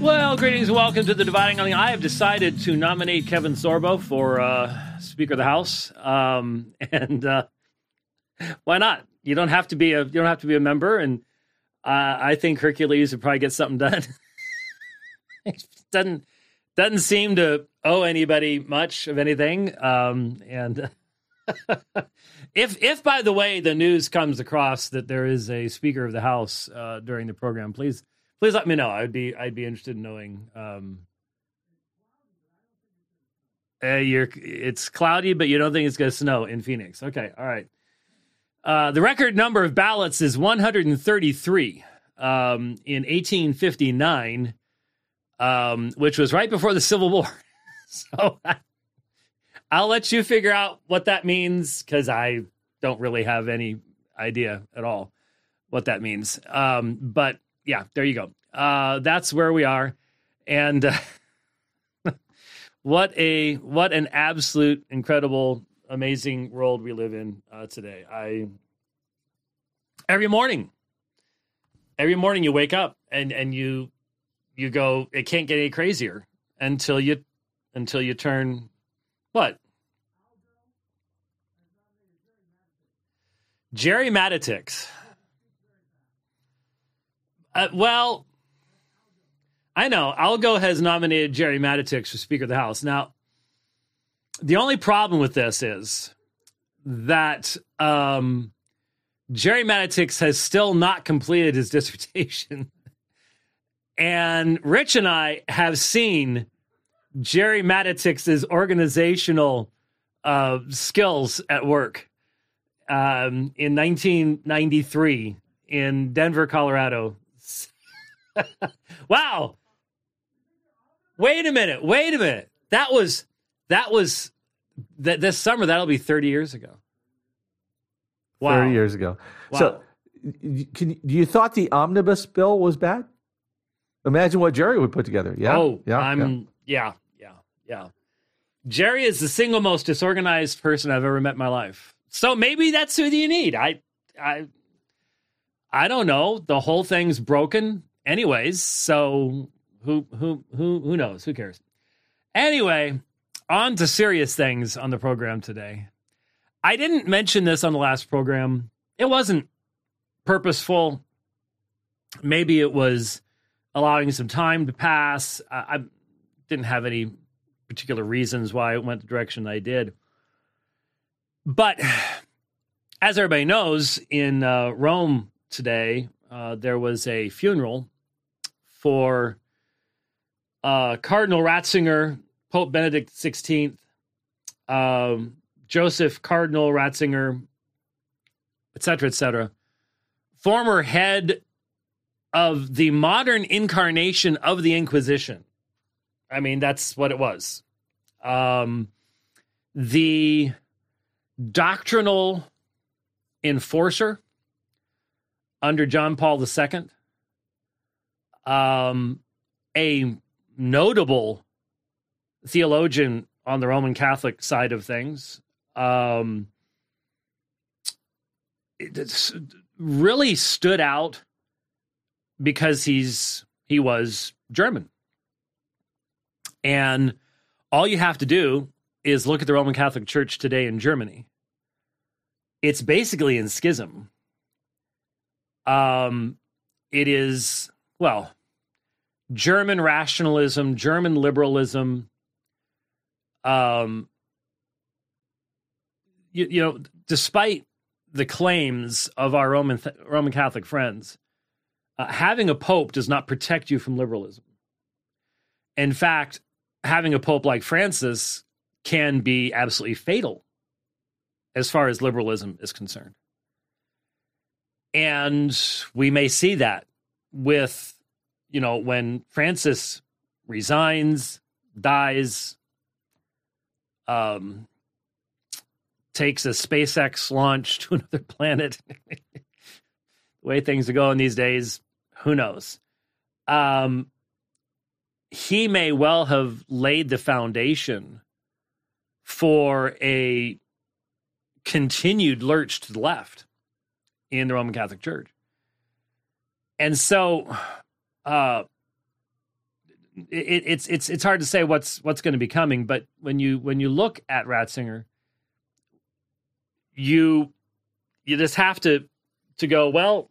Well, greetings and welcome to the Dividing Line. I have decided to nominate Kevin Sorbo for uh, Speaker of the House, um, and uh, why not? You don't have to be a you don't have to be a member, and uh, I think Hercules would probably get something done. doesn't doesn't seem to owe anybody much of anything, um, and if if by the way the news comes across that there is a Speaker of the House uh, during the program, please please let me know. I'd be I'd be interested in knowing. Um, uh, you're it's cloudy, but you don't think it's going to snow in Phoenix. Okay, all right. Uh, the record number of ballots is 133 um, in 1859, um, which was right before the Civil War. so I'll let you figure out what that means because I don't really have any idea at all what that means. Um, but yeah, there you go. Uh, that's where we are, and uh, what a what an absolute incredible, amazing world we live in uh, today. I every morning, every morning you wake up and and you you go, it can't get any crazier until you until you turn what Gerry Matatics. Uh, well, I know Algo has nominated Gerry Matatics for Speaker of the House. Now, the only problem with this is that um, Gerry Matatics has still not completed his dissertation. and Rich and I have seen Gerry Matatics's organizational uh, skills at work um, in 1993 in Denver, Colorado. wow. Wait a minute. Wait a minute. That was that was that this summer. That'll be 30 years ago. Wow. 30 years ago. Wow. So, can you thought the omnibus bill was bad? Imagine what Gerry would put together. Yeah. Oh, yeah. I'm yeah, yeah, yeah. Gerry is the single most disorganized person I've ever met in my life. So maybe that's who you need. I, I, I don't know. The whole thing's broken, anyways. So who, who, who, who knows? Who cares? Anyway, on to serious things on the program today. I didn't mention this on the last program. It wasn't purposeful. Maybe it was allowing some time to pass. I, I didn't have any particular reasons why it went the direction I did. But as everybody knows, in uh, Rome today, uh, there was a funeral for uh, Cardinal Ratzinger, Pope Benedict XVI, um, Joseph Cardinal Ratzinger, etc., etc., former head of the modern incarnation of the Inquisition. I mean, that's what it was. Um, the doctrinal enforcer under John Paul II, um, a notable theologian on the Roman Catholic side of things, um, it really stood out because he's he was German, and all you have to do is look at the Roman Catholic Church today in Germany. It's basically in schism. Um, it is well, German rationalism, German liberalism. Um, you, you know, despite the claims of our Roman Roman Catholic friends, uh, having a pope does not protect you from liberalism. In fact, having a pope like Francis can be absolutely fatal as far as liberalism is concerned. And we may see that with, you know, when Francis resigns, dies, um, takes a SpaceX launch to another planet. the way things are going these days, who knows? Um, he may well have laid the foundation for a continued lurch to the left in the Roman Catholic Church. And so uh, it, it's it's it's hard to say what's what's going to be coming. But when you when you look at Ratzinger, you you just have to to go well.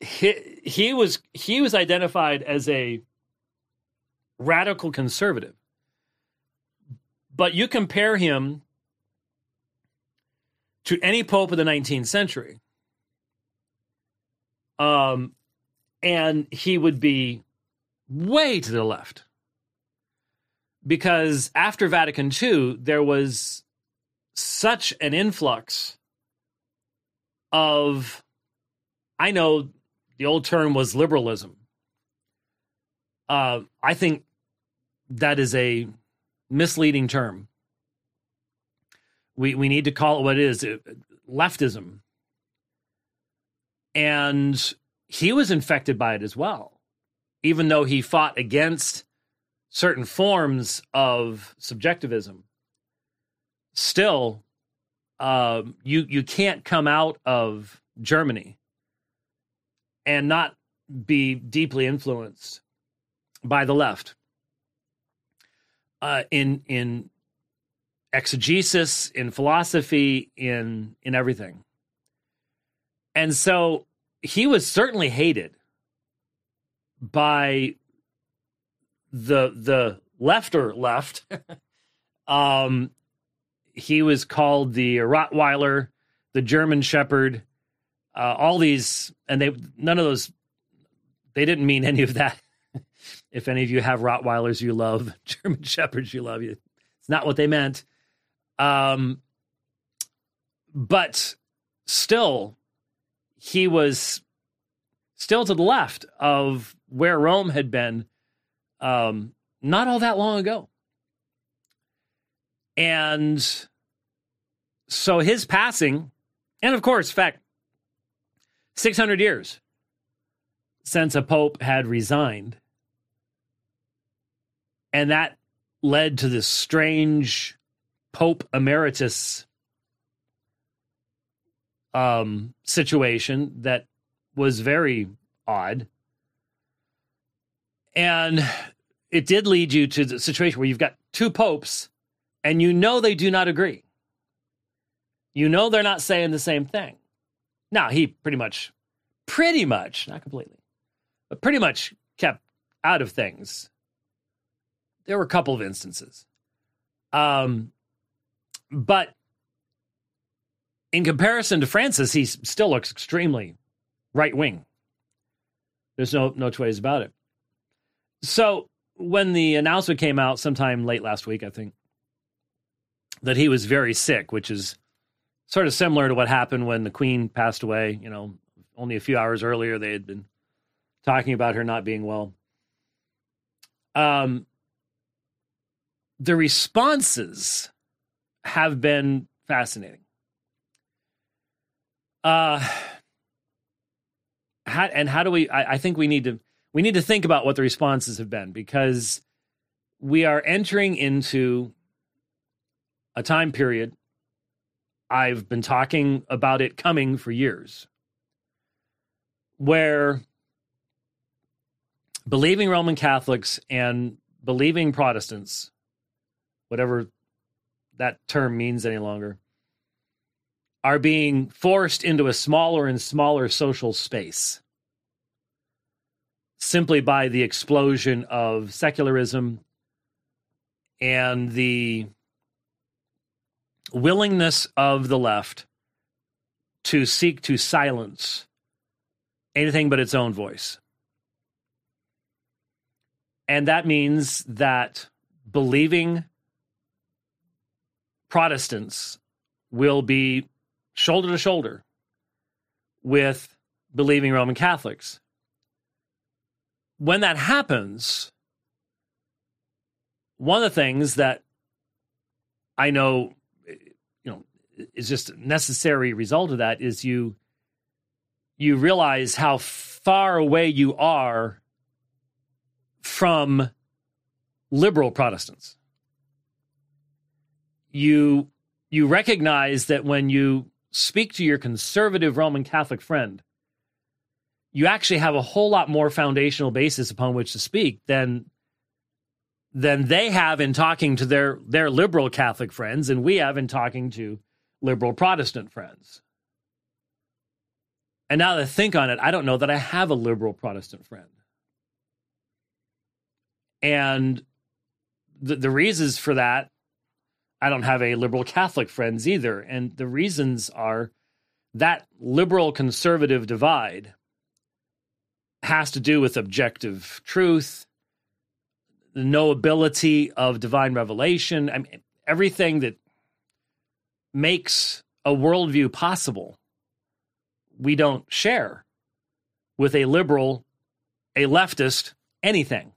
He, he was he was identified as a radical conservative, but you compare him to any pope of the 19th century, um, and he would be way to the left. Because after Vatican II, there was such an influx of, I know the old term was liberalism. Uh, I think that is a misleading term. We, we need to call it what it is leftism. And he was infected by it as well even though he fought against certain forms of subjectivism, still, uh, you you can't come out of Germany and not be deeply influenced by the left uh, in in exegesis, in philosophy, in in everything. And so he was certainly hated by the the lefter left. um, he was called the Rottweiler, the German Shepherd, uh, all these, and they none of those. They didn't mean any of that. if any of you have Rottweilers you love, German Shepherds you love, you, it's not what they meant. Um, but still, he was still to the left of where Rome had been um, not all that long ago. And so his passing, and of course, fact, 600 years since a pope had resigned. And that led to this strange Pope Emeritus um, situation that was very odd. And it did lead you to the situation where you've got two popes and you know they do not agree. You know they're not saying the same thing. Now, he pretty much, pretty much, not completely, but pretty much kept out of things. There were a couple of instances. Um, but in comparison to Francis, he still looks extremely right wing. There's no no two ways about it. So when the announcement came out sometime late last week, I think, that he was very sick, which is sort of similar to what happened when the Queen passed away. You know, only a few hours earlier, they had been talking about her not being well. Um, the responses have been fascinating. Uh, how, and how do we? I, I think we need to we need to think about what the responses have been because we are entering into a time period. I've been talking about it coming for years, where believing Roman Catholics and believing Protestants, whatever that term means any longer, are being forced into a smaller and smaller social space simply by the explosion of secularism and the willingness of the left to seek to silence anything but its own voice. And that means that believing Protestants will be shoulder to shoulder with believing Roman Catholics. When that happens, one of the things that I know, you know, is just a necessary result of that is you you realize how far away you are from liberal Protestants. You you recognize that when you speak to your conservative Roman Catholic friend, you actually have a whole lot more foundational basis upon which to speak than than they have in talking to their their liberal Catholic friends and we have in talking to liberal Protestant friends. And now that I think on it, I don't know that I have a liberal Protestant friend. And the, the reasons for that, I don't have a liberal Catholic friends either. And the reasons are that liberal conservative divide has to do with objective truth, the knowability of divine revelation, I mean, everything that makes a worldview possible we don't share with a liberal, a leftist, anything.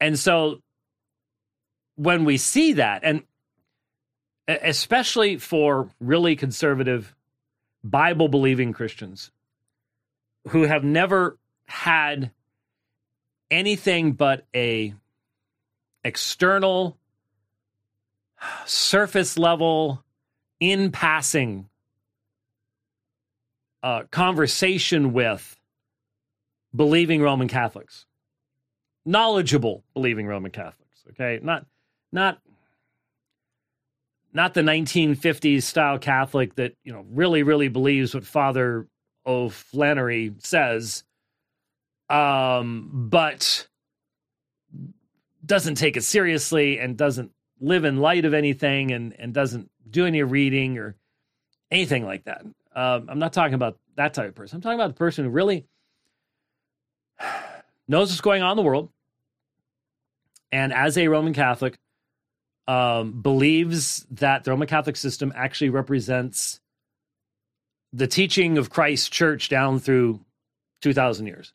And so when we see that, and especially for really conservative, Bible believing Christians who have never had anything but a external surface level in passing uh, conversation with believing Roman Catholics, knowledgeable believing Roman Catholics. Okay, not not not the 1950s style Catholic that you know really really believes what Father O'Flannery says, um, but doesn't take it seriously and doesn't live in light of anything and and doesn't do any reading or anything like that. Um, I'm not talking about that type of person. I'm talking about the person who really knows what's going on in the world, and as a Roman Catholic, um, believes that the Roman Catholic system actually represents the teaching of Christ's church down through 2,000 years.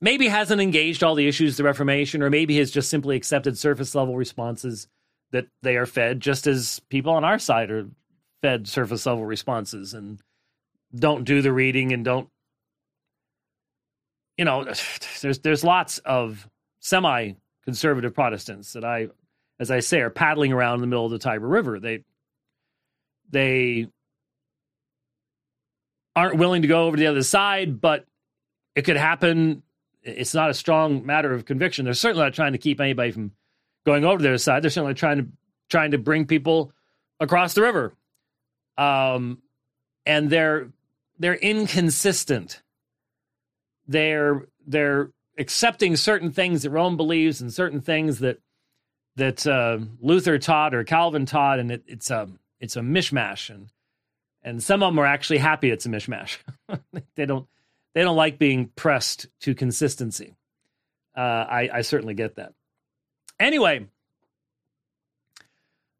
Maybe hasn't engaged all the issues of the Reformation, or maybe has just simply accepted surface level responses that they are fed, just as people on our side are fed surface level responses and don't do the reading and don't you know there's there's lots of semi conservative Protestants that I as I say are paddling around in the middle of the Tiber River. They they aren't willing to go over to the other side, but it could happen. It's not a strong matter of conviction. They're certainly not trying to keep anybody from going over to their side. They're certainly trying to trying to bring people across the river um, and they're they're inconsistent. They're they're accepting certain things that Rome believes and certain things that that uh, Luther taught or Calvin taught, and it, it's a it's a mishmash, and and some of them are actually happy it's a mishmash. they don't they don't like being pressed to consistency. Uh, I, I certainly get that. Anyway,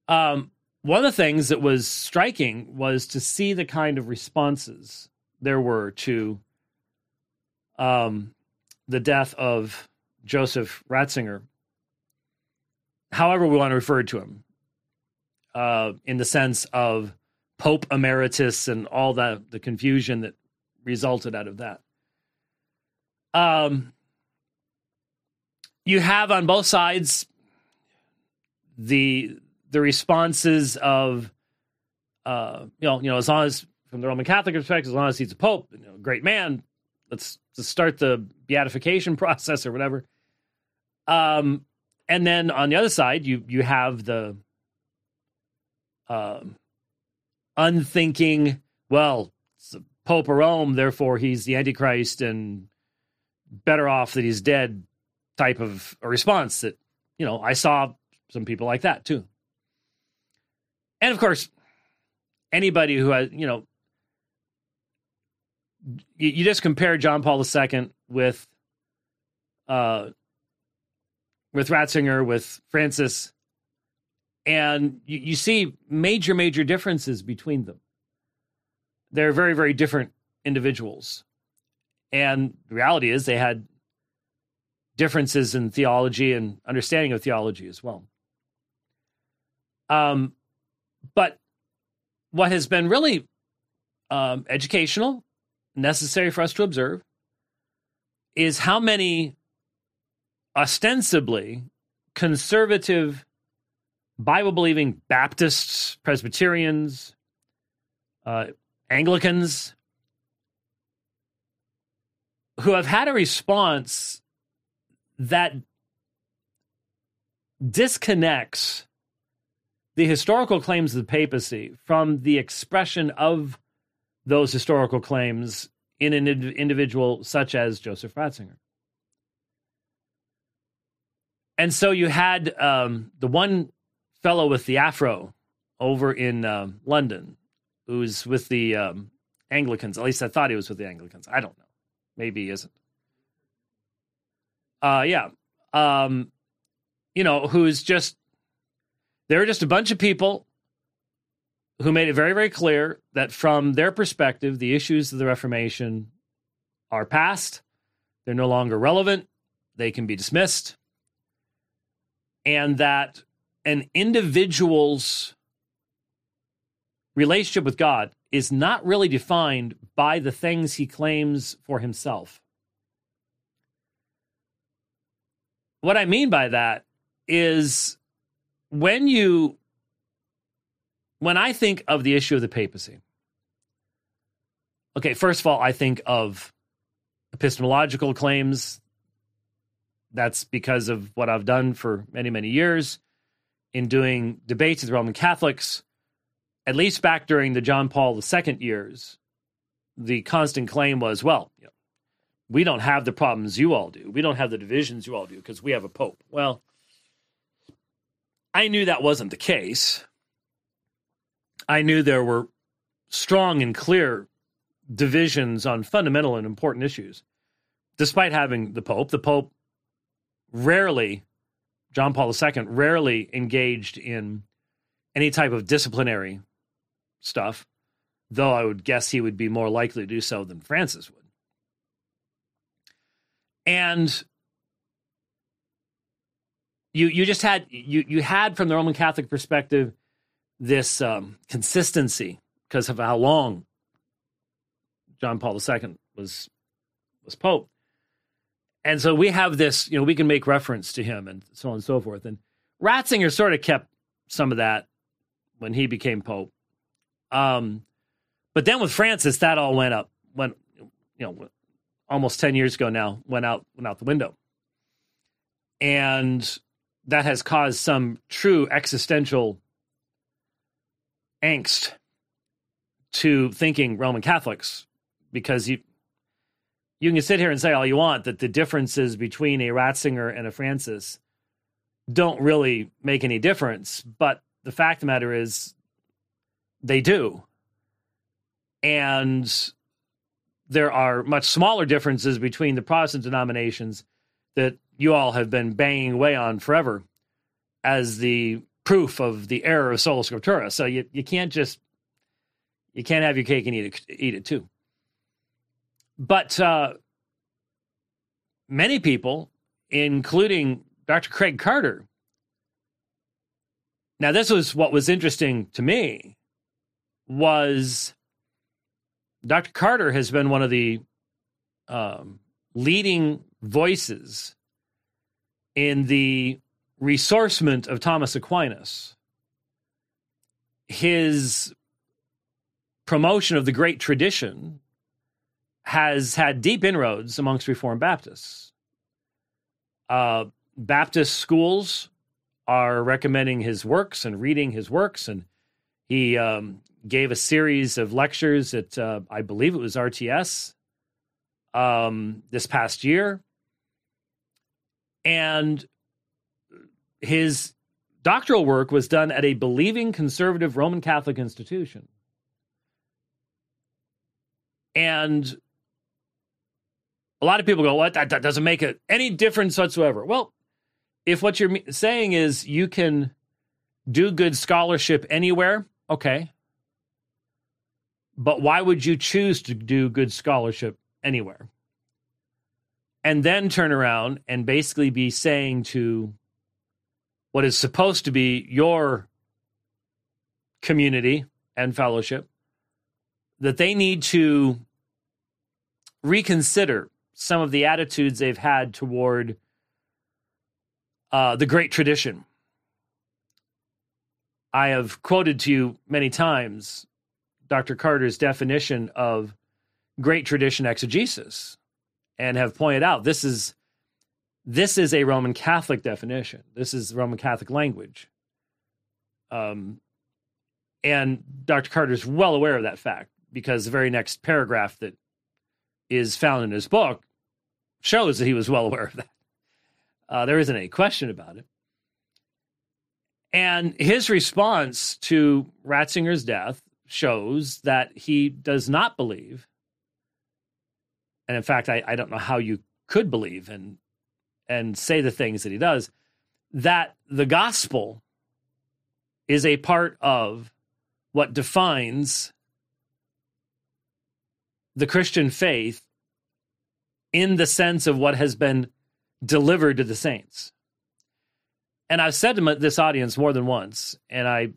um, one of the things that was striking was to see the kind of responses there were to um, the death of Joseph Ratzinger, however we want to refer to him, uh, in the sense of Pope Emeritus and all that the confusion that resulted out of that. Um, you have on both sides the the responses of, uh, you know, you know, as long as from the Roman Catholic perspective, as long as he's a pope, you know, great man, let's, let's start the beatification process or whatever. Um, and then on the other side, you you have the um, unthinking. Well, Pope of Rome, therefore he's the Antichrist, and better off that he's dead. Type of a response that you know I saw some people like that too and of course, anybody who has, you know, you, just compare John Paul II with, uh, with Ratzinger, with Francis, and you, you see major, major differences between them. They're very, very different individuals. And the reality is they had differences in theology and understanding of theology as well. Um, but what has been really um, educational, necessary for us to observe, is how many ostensibly conservative, Bible believing Baptists, Presbyterians, uh, Anglicans, who have had a response that disconnects the historical claims of the papacy from the expression of those historical claims in an individual such as Joseph Ratzinger. And so you had um, the one fellow with the afro over in uh, London who's with the um, Anglicans. At least I thought he was with the Anglicans. I don't know. Maybe he isn't. Uh, yeah. Um, you know, who's just, they're just a bunch of people who made it very, very clear that from their perspective, the issues of the Reformation are past. They're no longer relevant. They can be dismissed. And that an individual's relationship with God is not really defined by the things he claims for himself. What I mean by that is when you when I think of the issue of the papacy, okay, first of all, I think of epistemological claims. That's because of what I've done for many, many years in doing debates with Roman Catholics at least back during the John Paul II years, the constant claim was, well, you know, we don't have the problems you all do. We don't have the divisions you all do because we have a pope. Well, I knew that wasn't the case. I knew there were strong and clear divisions on fundamental and important issues. Despite having the pope, the pope rarely, John Paul II rarely engaged in any type of disciplinary stuff, though I would guess he would be more likely to do so than Francis would. And you you just had you you had from the Roman Catholic perspective this um, consistency because of how long John Paul II was was Pope. And so we have this, you know, we can make reference to him and so on and so forth. And Ratzinger sort of kept some of that when he became Pope. Um, but then with Francis, that all went up, went, you know, almost 10 years ago now, went out, went out the window. And that has caused some true existential angst to thinking Roman Catholics because you you can sit here and say all you want that the differences between a Ratzinger and a Francis don't really make any difference, but the fact of the matter is they do. And there are much smaller differences between the Protestant denominations that you all have been banging away on forever as the proof of the error of sola scriptura. So you, you can't just you can't have your cake and eat it, eat it too. But uh, many people, including Dr. Craig Carter, now this was what was interesting to me was Dr. Carter has been one of the um, leading voices in the ressourcement of Thomas Aquinas. His promotion of the great tradition has had deep inroads amongst Reformed Baptists. Uh, Baptist schools are recommending his works and reading his works, and he um, gave a series of lectures at, uh, I believe it was RTS um, this past year. And his doctoral work was done at a believing conservative Roman Catholic institution. And a lot of people go, "What? That, that doesn't make it any difference whatsoever." Well, if what you're saying is you can do good scholarship anywhere, okay. But why would you choose to do good scholarship anywhere? And then turn around and basically be saying to what is supposed to be your community and fellowship that they need to reconsider some of the attitudes they've had toward uh, the great tradition. I have quoted to you many times Dr. Carter's definition of great tradition exegesis. and have pointed out this is this is a Roman Catholic definition. This is Roman Catholic language. Um, and Dr. Carter is well aware of that fact because the very next paragraph that is found in his book shows that he was well aware of that. Uh, there isn't any question about it. And his response to Ratzinger's death shows that he does not believe. And in fact, I, I don't know how you could believe and and say the things that he does, that the gospel is a part of what defines the Christian faith in the sense of what has been delivered to the saints. And I've said to this audience more than once, and I,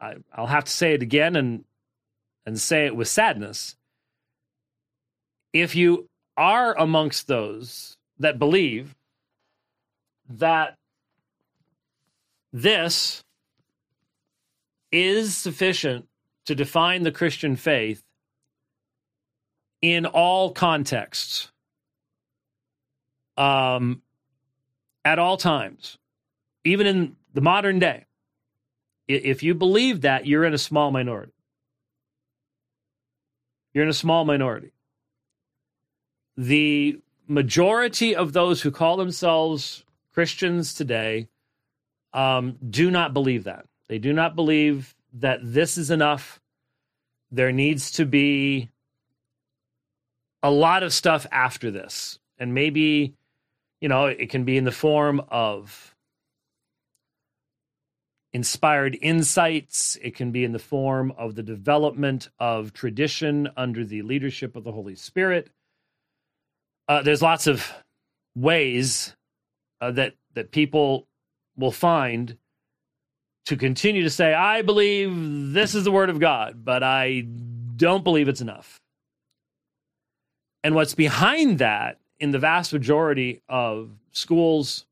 I I'll have to say it again and and say it with sadness. If you are amongst those that believe that this is sufficient to define the Christian faith in all contexts, um, at all times, even in the modern day. If you believe that, you're in a small minority. You're in a small minority. The majority of those who call themselves Christians today um, do not believe that. They do not believe that this is enough. There needs to be a lot of stuff after this. And maybe, you know, it can be in the form of inspired insights. It can be in the form of the development of tradition under the leadership of the Holy Spirit. Uh, there's lots of ways uh, that that people will find to continue to say, "I believe this is the word of God, but I don't believe it's enough." And what's behind that in the vast majority of schools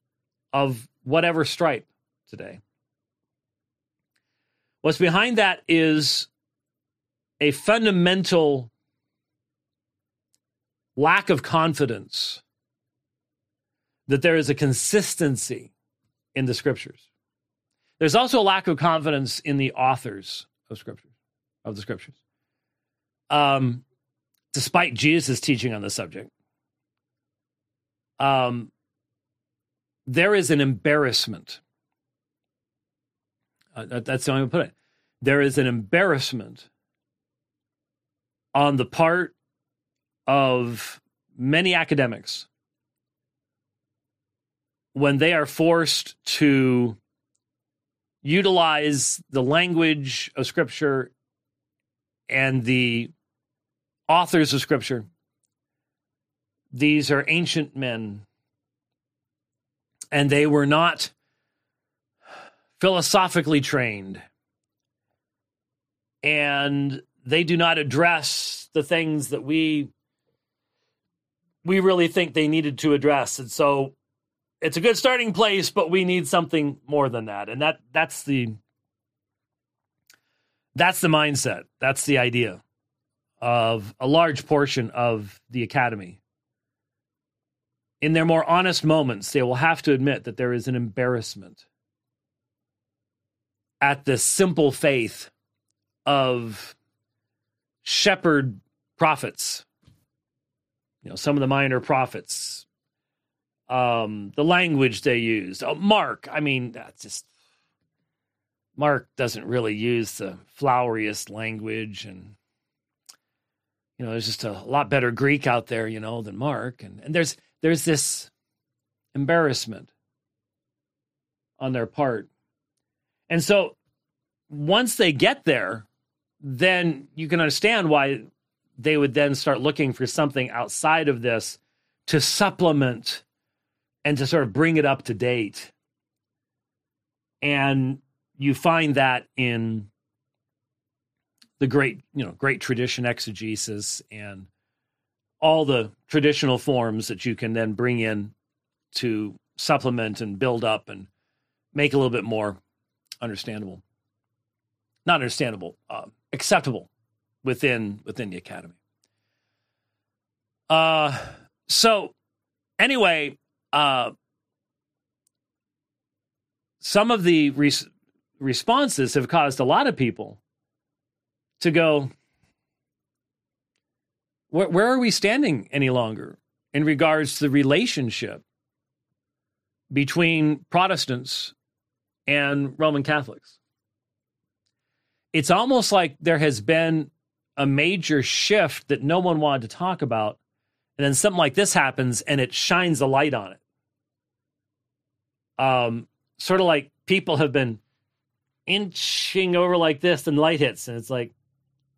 of whatever stripe today What's behind that is a fundamental lack of confidence that there is a consistency in the scriptures. There's also a lack of confidence in the authors of scriptures, of the scriptures. Um, despite Jesus' teaching on the subject, um, there is an embarrassment uh, that's the only way to put it. There is an embarrassment on the part of many academics when they are forced to utilize the language of Scripture and the authors of Scripture. These are ancient men, and they were not philosophically trained and they do not address the things that we we really think they needed to address and so it's a good starting place but we need something more than that. And that that's the that's the mindset. That's the idea of a large portion of the academy. In their more honest moments they will have to admit that there is an embarrassment at the simple faith of shepherd prophets. You know, some of the minor prophets, um, the language they used. Oh, Mark, I mean, that's just Mark doesn't really use the floweriest language and you know, there's just a lot better Greek out there, you know, than Mark. And, and there's there's this embarrassment on their part and so once they get there, then you can understand why they would then start looking for something outside of this to supplement and to sort of bring it up to date. And you find that in the great, you know, great tradition exegesis and all the traditional forms that you can then bring in to supplement and build up and make a little bit more understandable, not understandable, uh, acceptable within within the academy. Uh, so anyway, uh, some of the res- responses have caused a lot of people to go, where, where are we standing any longer in regards to the relationship between Protestants and Roman Catholics? It's almost like there has been a major shift that no one wanted to talk about. And then something like this happens and it shines a light on it. Um, sort of like people have been inching over like this and light hits. And it's like,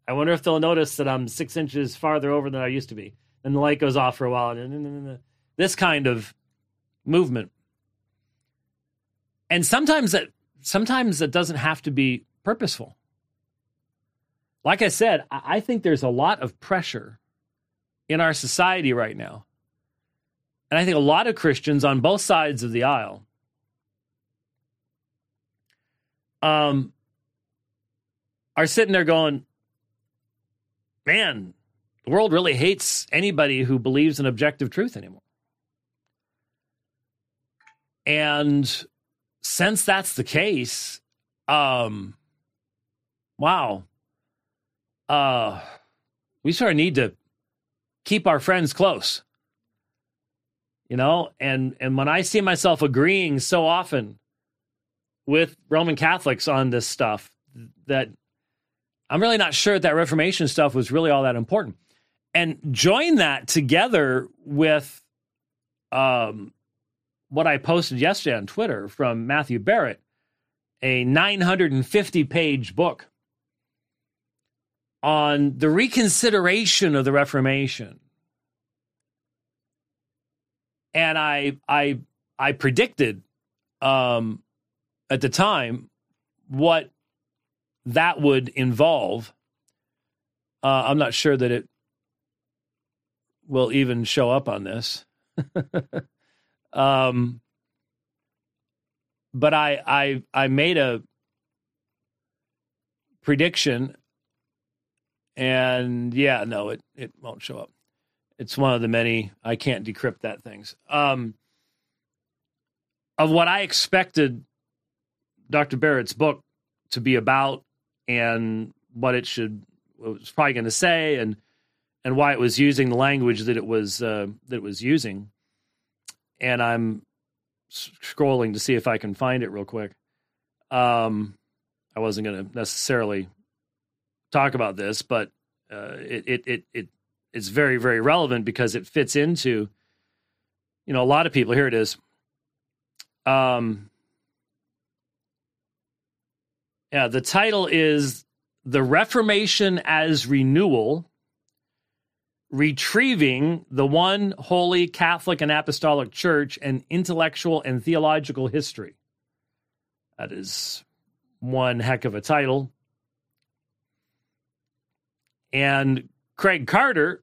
I wonder if they'll notice that I'm six inches farther over than I used to be. And the light goes off for a while. And this kind of movement. And sometimes that sometimes it doesn't have to be purposeful. Like I said, I think there's a lot of pressure in our society right now. And I think a lot of Christians on both sides of the aisle um, are sitting there going, man, the world really hates anybody who believes in objective truth anymore. And since that's the case, um, wow, uh, we sort of need to keep our friends close. You know, and and when I see myself agreeing so often with Roman Catholics on this stuff, that I'm really not sure that Reformation stuff was really all that important. And join that together with um, what I posted yesterday on Twitter from Matthew Barrett, a 950 page book on the reconsideration of the Reformation. And I I I predicted um, at the time what that would involve. Uh, I'm not sure that it will even show up on this. um, but I I I made a prediction and yeah, no, it it won't show up. It's one of the many I can't decrypt that things. Um, of what I expected Dr. Barrett's book to be about and what it should what was probably going to say and and why it was using the language that it was uh, that it was using. And I'm scrolling to see if I can find it real quick. Um, I wasn't going to necessarily talk about this, but uh, it, it it it it's very very relevant because it fits into you know a lot of people. Here it is. Um, yeah, the title is "The Reformation as Renewal." Retrieving the one holy Catholic and Apostolic Church and intellectual and theological history. That is one heck of a title. And Craig Carter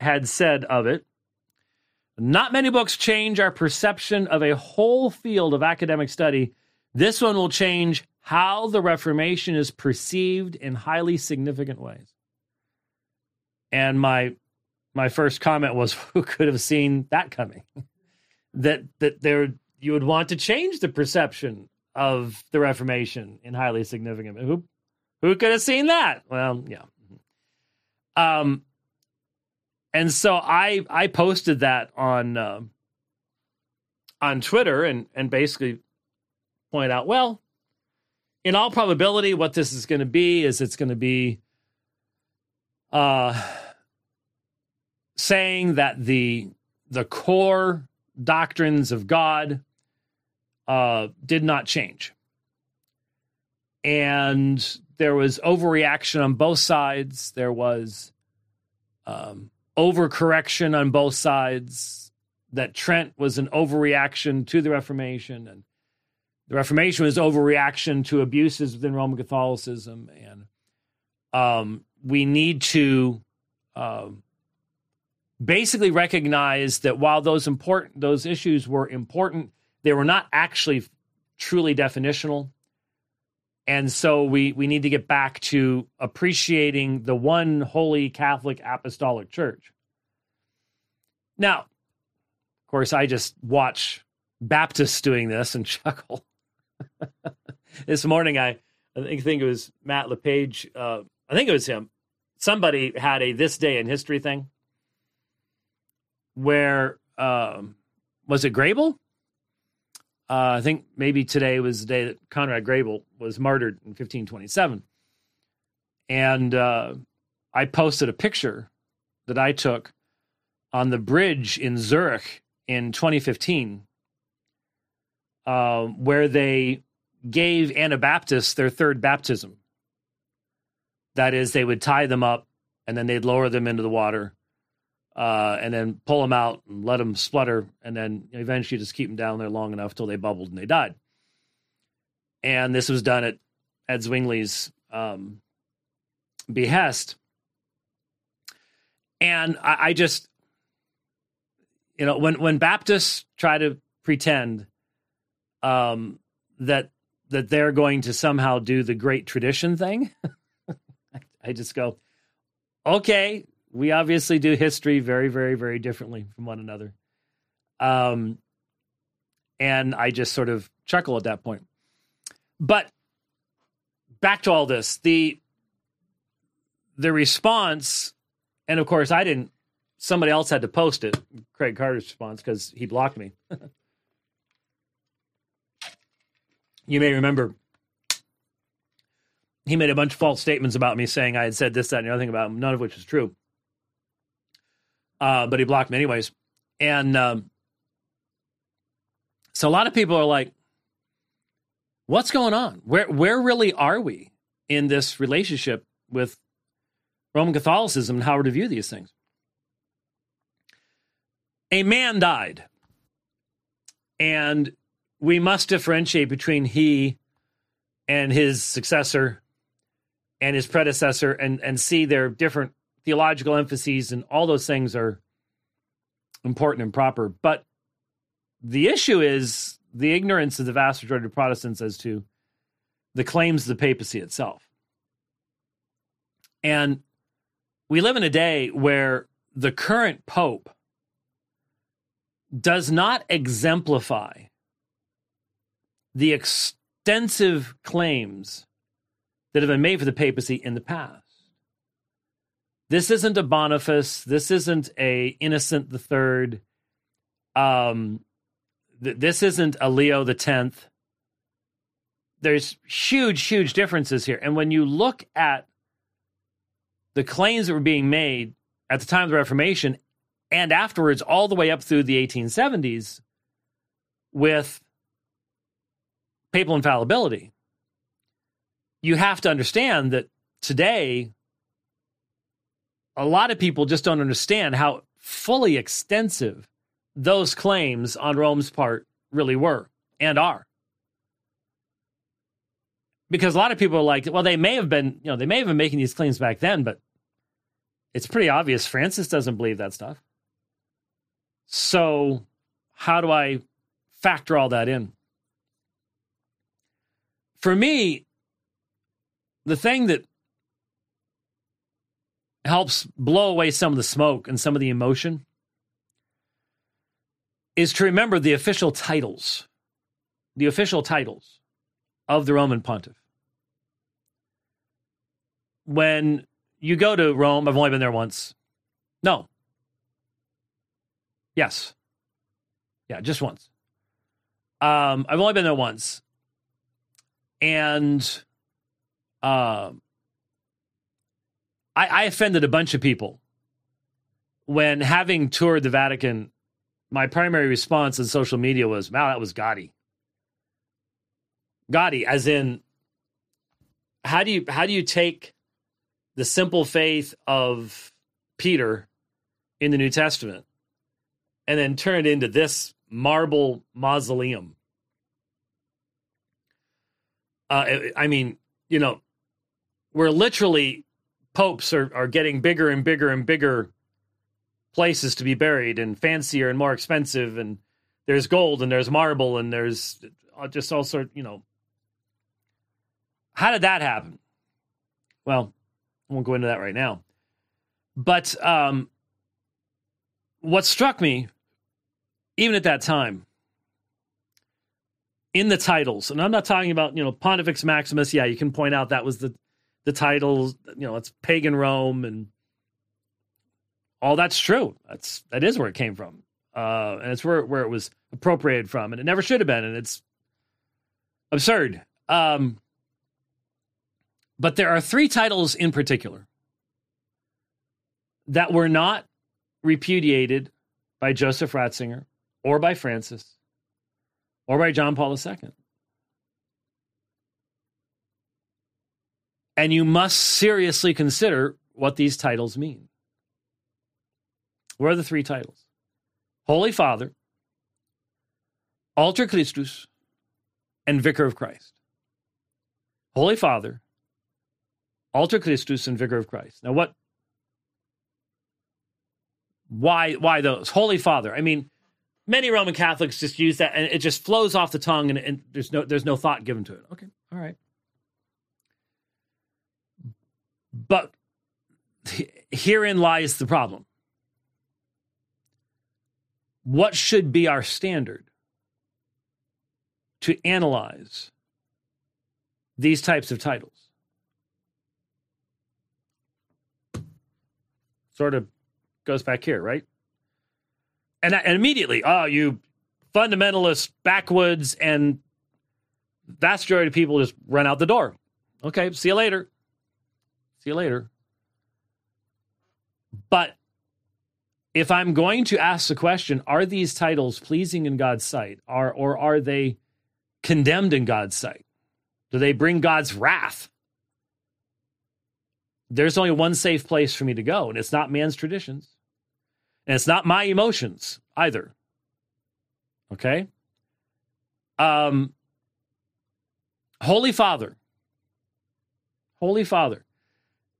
had said of it Not many books change our perception of a whole field of academic study. This one will change how the Reformation is perceived in highly significant ways. And my my first comment was who could have seen that coming? that that there you would want to change the perception of the Reformation in highly significant. Who who could have seen that? Well, yeah. Um, and so I I posted that on uh, on Twitter and and basically point out, well, in all probability, what this is going to be is it's going to be uh, saying that the the core doctrines of God uh, did not change, and there was overreaction on both sides. There was um, overcorrection on both sides. That Trent was an overreaction to the Reformation, and the Reformation was overreaction to abuses within Roman Catholicism. And um, we need to um, basically recognize that while those important those issues were important, they were not actually truly definitional. And so we, we need to get back to appreciating the one holy Catholic Apostolic Church. Now, of course, I just watch Baptists doing this and chuckle. This morning, I, I think it was Matt LePage. Uh, I think it was him. Somebody had a this day in history thing where um, was it Grable? Uh, I think maybe today was the day that Conrad Grebel was martyred in 1527. And uh, I posted a picture that I took on the bridge in Zurich in 2015, uh, where they gave Anabaptists their third baptism. That is, they would tie them up and then they'd lower them into the water uh, and then pull them out and let them splutter, and then eventually just keep them down there long enough till they bubbled and they died. And this was done at Ed Zwingli's um, behest. And I, I just, you know, when when Baptists try to pretend um, that that they're going to somehow do the great tradition thing, I just go, okay, we obviously do history very, very, very differently from one another. Um, and I just sort of chuckle at that point. But back to all this, the the response, and of course, I didn't. Somebody else had to post it. Craig Carter's response because he blocked me. you may remember he made a bunch of false statements about me, saying I had said this, that, and the other thing about him, none of which was true uh, but he blocked me anyways. And um, so a lot of people are like, "What's going on? Where where really are we in this relationship with Roman Catholicism and how to view these things?" A man died, and we must differentiate between he and his successor and his predecessor and and see their different theological emphases and all those things are important and proper. But the issue is the ignorance of the vast majority of Protestants as to the claims of the papacy itself. And we live in a day where the current pope does not exemplify the extensive claims that have been made for the papacy in the past. This isn't a Boniface. This isn't a Innocent the Third. Um, th- this isn't a Leo the Tenth. There's huge, huge differences here. And when you look at the claims that were being made at the time of the Reformation and afterwards, all the way up through the 1870s, with papal infallibility, you have to understand that today a lot of people just don't understand how fully extensive those claims on Rome's part really were and are. Because a lot of people are like, well, they may have been, you know, they may have been making these claims back then, but it's pretty obvious Francis doesn't believe that stuff. So, how do I factor all that in? For me, the thing that helps blow away some of the smoke and some of the emotion is to remember the official titles, the official titles of the Roman pontiff. When you go to Rome, I've only been there once. No. Yes. Yeah, just once. Um, I've only been there once. And um, I, I offended a bunch of people when having toured the Vatican. My primary response on social media was, "Wow, that was gaudy." Gaudy, as in, how do you how do you take the simple faith of Peter in the New Testament and then turn it into this marble mausoleum? Uh, I mean, you know, we're literally popes are, are getting bigger and bigger and bigger places to be buried and fancier and more expensive and there's gold and there's marble and there's just all sort you know. How did that happen? Well i won't go into that right now. But um what struck me, even at that time, in the titles, and I'm not talking about, you know, Pontifex Maximus. Yeah, you can point out that was the the titles, you know, it's pagan Rome and all that's true. That's that is where it came from. Uh, and it's where where it was appropriated from, and it never should have been, and it's absurd. Um, but there are three titles in particular that were not repudiated by Joseph Ratzinger or by Francis or by John Paul II. And you must seriously consider what these titles mean. What are the three titles? Holy Father, Alter Christus, and Vicar of Christ. Holy Father, Alter Christus, and Vicar of Christ. Now, what? Why? Why those? Holy Father. I mean, many Roman Catholics just use that, and it just flows off the tongue, and, and there's no there's no thought given to it. Okay, all right. But herein lies the problem. What should be our standard to analyze these types of titles? Sort of goes back here, right? And, and immediately, oh, you fundamentalist backwoods and vast majority of people just run out the door. Okay, see you later. See you later. But if I'm going to ask the question, are these titles pleasing in God's sight? Are, or are they condemned in God's sight? Do they bring God's wrath? There's only one safe place for me to go, and it's not man's traditions. And it's not my emotions either. Okay? Um, Holy Father. Holy Father.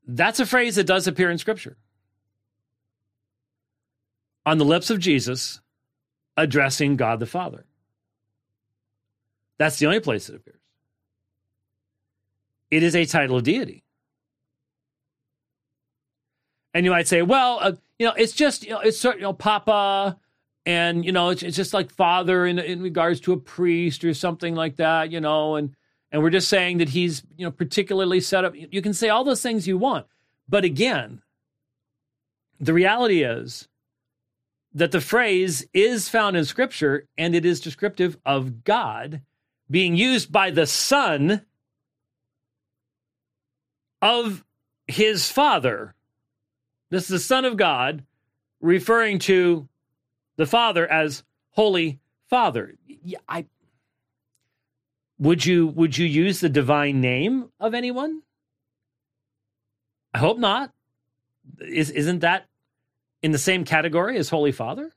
That's a phrase that does appear in Scripture on the lips of Jesus addressing God the Father. That's the only place it appears. It is a title of deity. And you might say, well, uh, you know, it's just, you know, it's certain you know, Papa, and you know, it's, it's just like Father in in regards to a priest or something like that, you know, and and we're just saying that he's, you know, particularly set up. You can say all those things you want, but again, the reality is that the phrase is found in Scripture and it is descriptive of God being used by the Son of his Father. This is the Son of God referring to the Father as Holy Father. I would you would you use the divine name of anyone? I hope not. Is isn't that in the same category as Holy Father?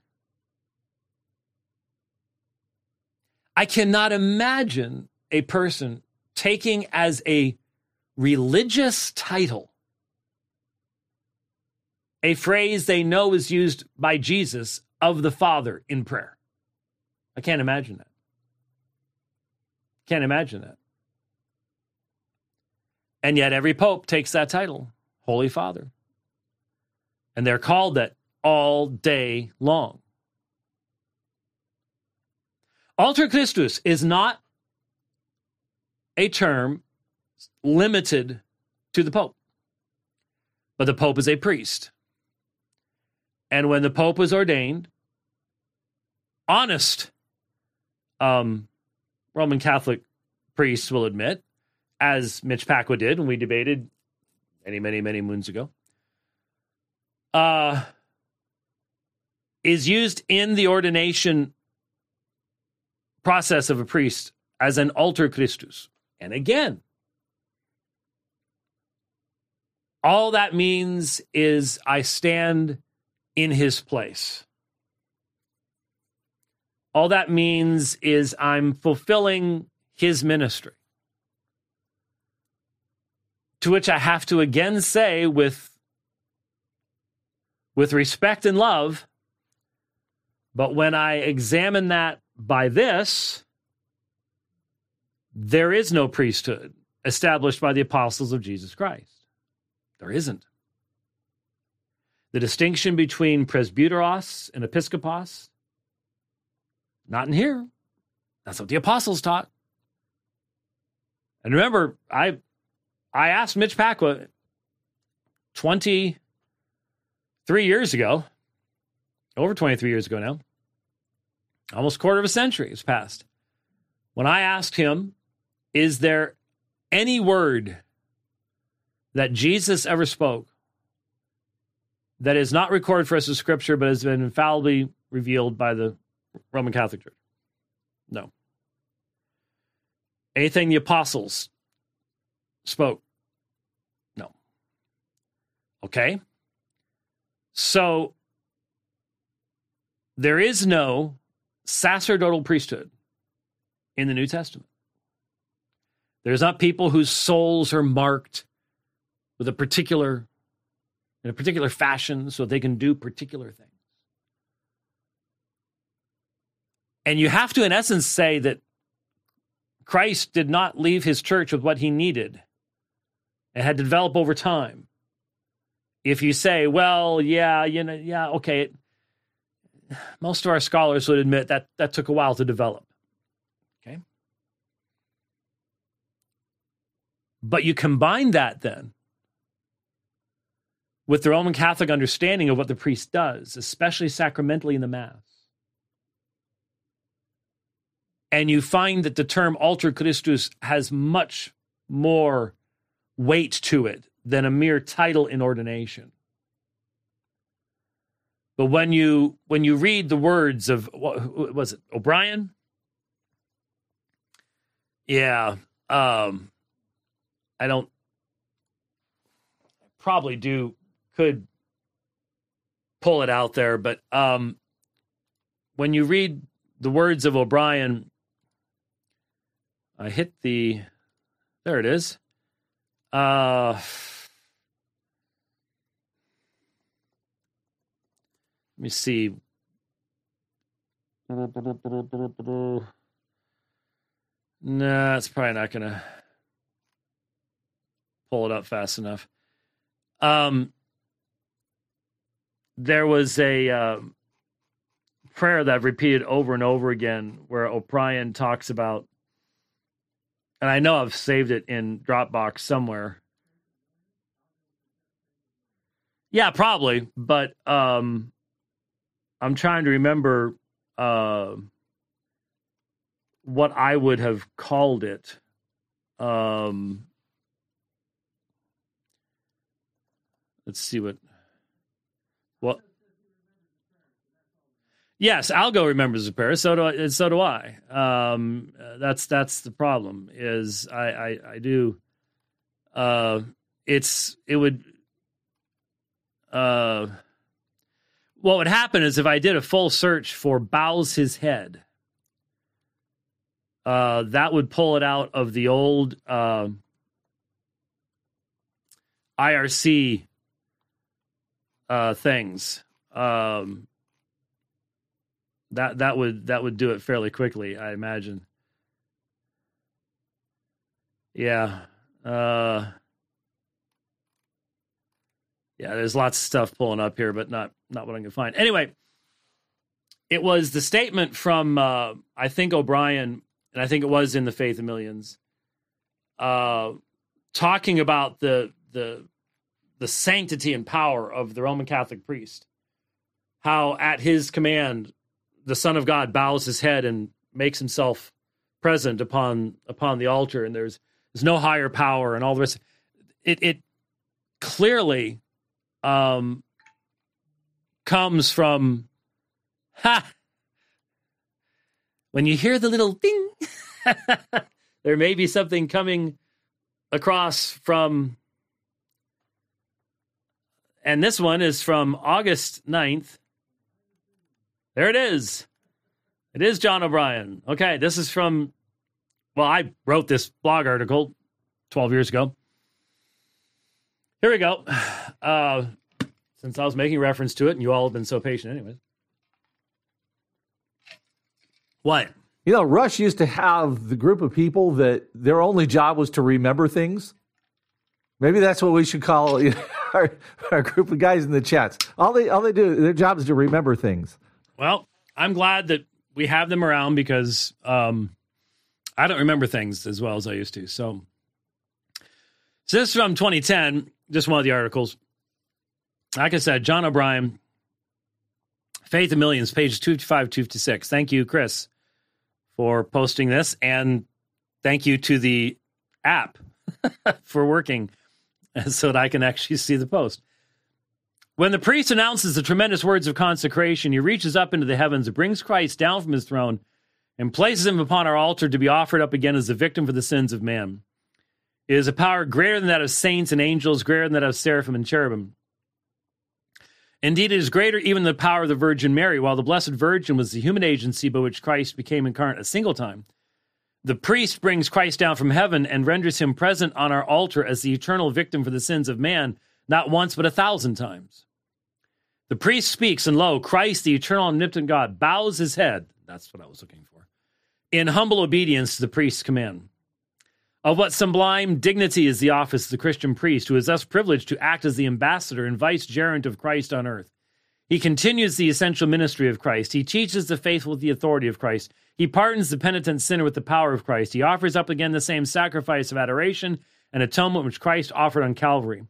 I cannot imagine a person taking as a religious title a phrase they know is used by Jesus of the Father in prayer. I can't imagine that. Can't imagine that. And yet every pope takes that title, Holy Father. And they're called that all day long. Alter Christus is not a term limited to the Pope, but the Pope is a priest. And when the Pope was ordained, honest um, Roman Catholic priests will admit, as Mitch Pacwa did when we debated many, many, many moons ago, uh, is used in the ordination process of a priest as an alter Christus. And again, all that means is I stand in his place. All that means is I'm fulfilling his ministry. To which I have to again say, with, with respect and love, but when I examine that by this, there is no priesthood established by the apostles of Jesus Christ. There isn't. The distinction between presbyteros and episkopos, not in here. That's what the apostles taught. And remember, I I asked Mitch Pacwa 23 years ago, over 23 years ago now, almost quarter of a century has passed. When I asked him, is there any word that Jesus ever spoke that is not recorded for us as scripture, but has been infallibly revealed by the Roman Catholic Church? No. Anything the apostles spoke? No. Okay. So there is no sacerdotal priesthood in the New Testament. There's not people whose souls are marked with a particular in a particular fashion so they can do particular things. And you have to, in essence, say that Christ did not leave his church with what he needed. It had to develop over time. If you say, well, yeah, you know, yeah, okay, most of our scholars would admit that that took a while to develop. Okay. But you combine that then with the Roman Catholic understanding of what the priest does, especially sacramentally in the Mass. And you find that the term alter Christus has much more weight to it than a mere title in ordination. But when you when you read the words of what was it O'Brien? Yeah, um, I don't probably do could pull it out there, but um, when you read the words of O'Brien, I hit the there it is. Uh, let me see. Nah, it's probably not gonna pull it up fast enough. Um, there was a uh, prayer that I've repeated over and over again where O'Brien talks about, and I know I've saved it in Dropbox somewhere. Yeah, probably, but um, I'm trying to remember uh, what I would have called it. Um, let's see what well, yes, Algo remembers the prayer. So do I, so do I. Um, that's that's the problem. Is I I, I do. Uh, it's it would. Uh, what would happen is if I did a full search for bows his head, uh, that would pull it out of the old uh, IRC uh, things. Um, that that would that would do it fairly quickly, I imagine. Yeah. Uh, yeah, there's lots of stuff pulling up here, but not not what I'm gonna find. Anyway, it was the statement from uh, I think O'Brien, and I think it was in the Faith of Millions, uh, talking about the the the sanctity and power of the Roman Catholic priest. How at his command the Son of God bows his head and makes himself present upon upon the altar, and there's there's no higher power and all the rest. It it clearly um, comes from ha. When you hear the little ding, there may be something coming across from and this one is from August 9th. There it is. It is John O'Brien. Okay, this is from, well, I wrote this blog article 12 years ago. Here we go. Uh, since I was making reference to it, and you all have been so patient, anyways. What? You know, Rush used to have the group of people that their only job was to remember things. Maybe that's what we should call our, our group of guys in the chats. All they all they do their job is to remember things. Well, I'm glad that we have them around because um, I don't remember things as well as I used to. So, so this is from 2010, just one of the articles. Like I said, John O'Brien, Faith of Millions, pages 255, 256. Thank you, Chris, for posting this. And thank you to the app for working so that I can actually see the post. When the priest announces the tremendous words of consecration, he reaches up into the heavens, brings Christ down from his throne, and places him upon our altar to be offered up again as a victim for the sins of man. It is a power greater than that of saints and angels, greater than that of seraphim and cherubim. Indeed, it is greater even than the power of the Virgin Mary. While the Blessed Virgin was the human agency by which Christ became incarnate a single time, the priest brings Christ down from heaven and renders him present on our altar as the eternal victim for the sins of man, not once but a thousand times. The priest speaks, and lo, Christ, the eternal omnipotent God, bows his head. That's what I was looking for. In humble obedience to the priest's command. Of what sublime dignity is the office of the Christian priest, who is thus privileged to act as the ambassador and vicegerent of Christ on earth. He continues the essential ministry of Christ. He teaches the faithful with the authority of Christ. He pardons the penitent sinner with the power of Christ. He offers up again the same sacrifice of adoration and atonement which Christ offered on Calvary.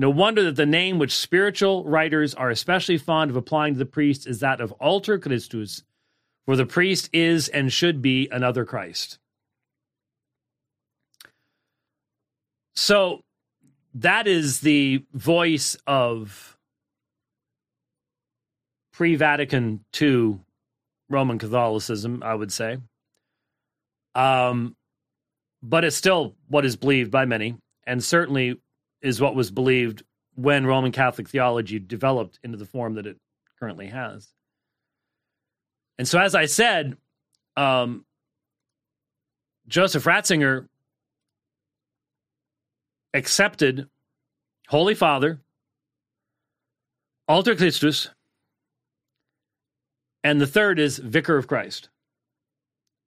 No wonder that the name which spiritual writers are especially fond of applying to the priest is that of alter Christus, for the priest is and should be another Christ. So that is the voice of pre Vatican II Roman Catholicism, I would say. Um, but it's still what is believed by many, and certainly is what was believed when Roman Catholic theology developed into the form that it currently has. And so, as I said, um, Joseph Ratzinger accepted Holy Father, Alter Christus, and the third is Vicar of Christ.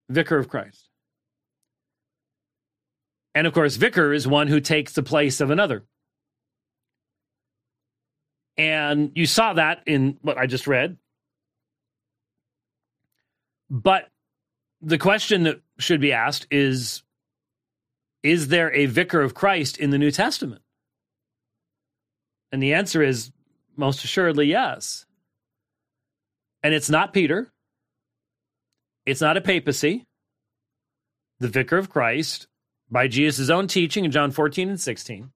Vicar of Christ. And of course, vicar is one who takes the place of another. And you saw that in what I just read. But the question that should be asked is Is there a vicar of Christ in the New Testament? And the answer is most assuredly yes. And it's not Peter, it's not a papacy. The vicar of Christ by Jesus' own teaching in John 14 and 16,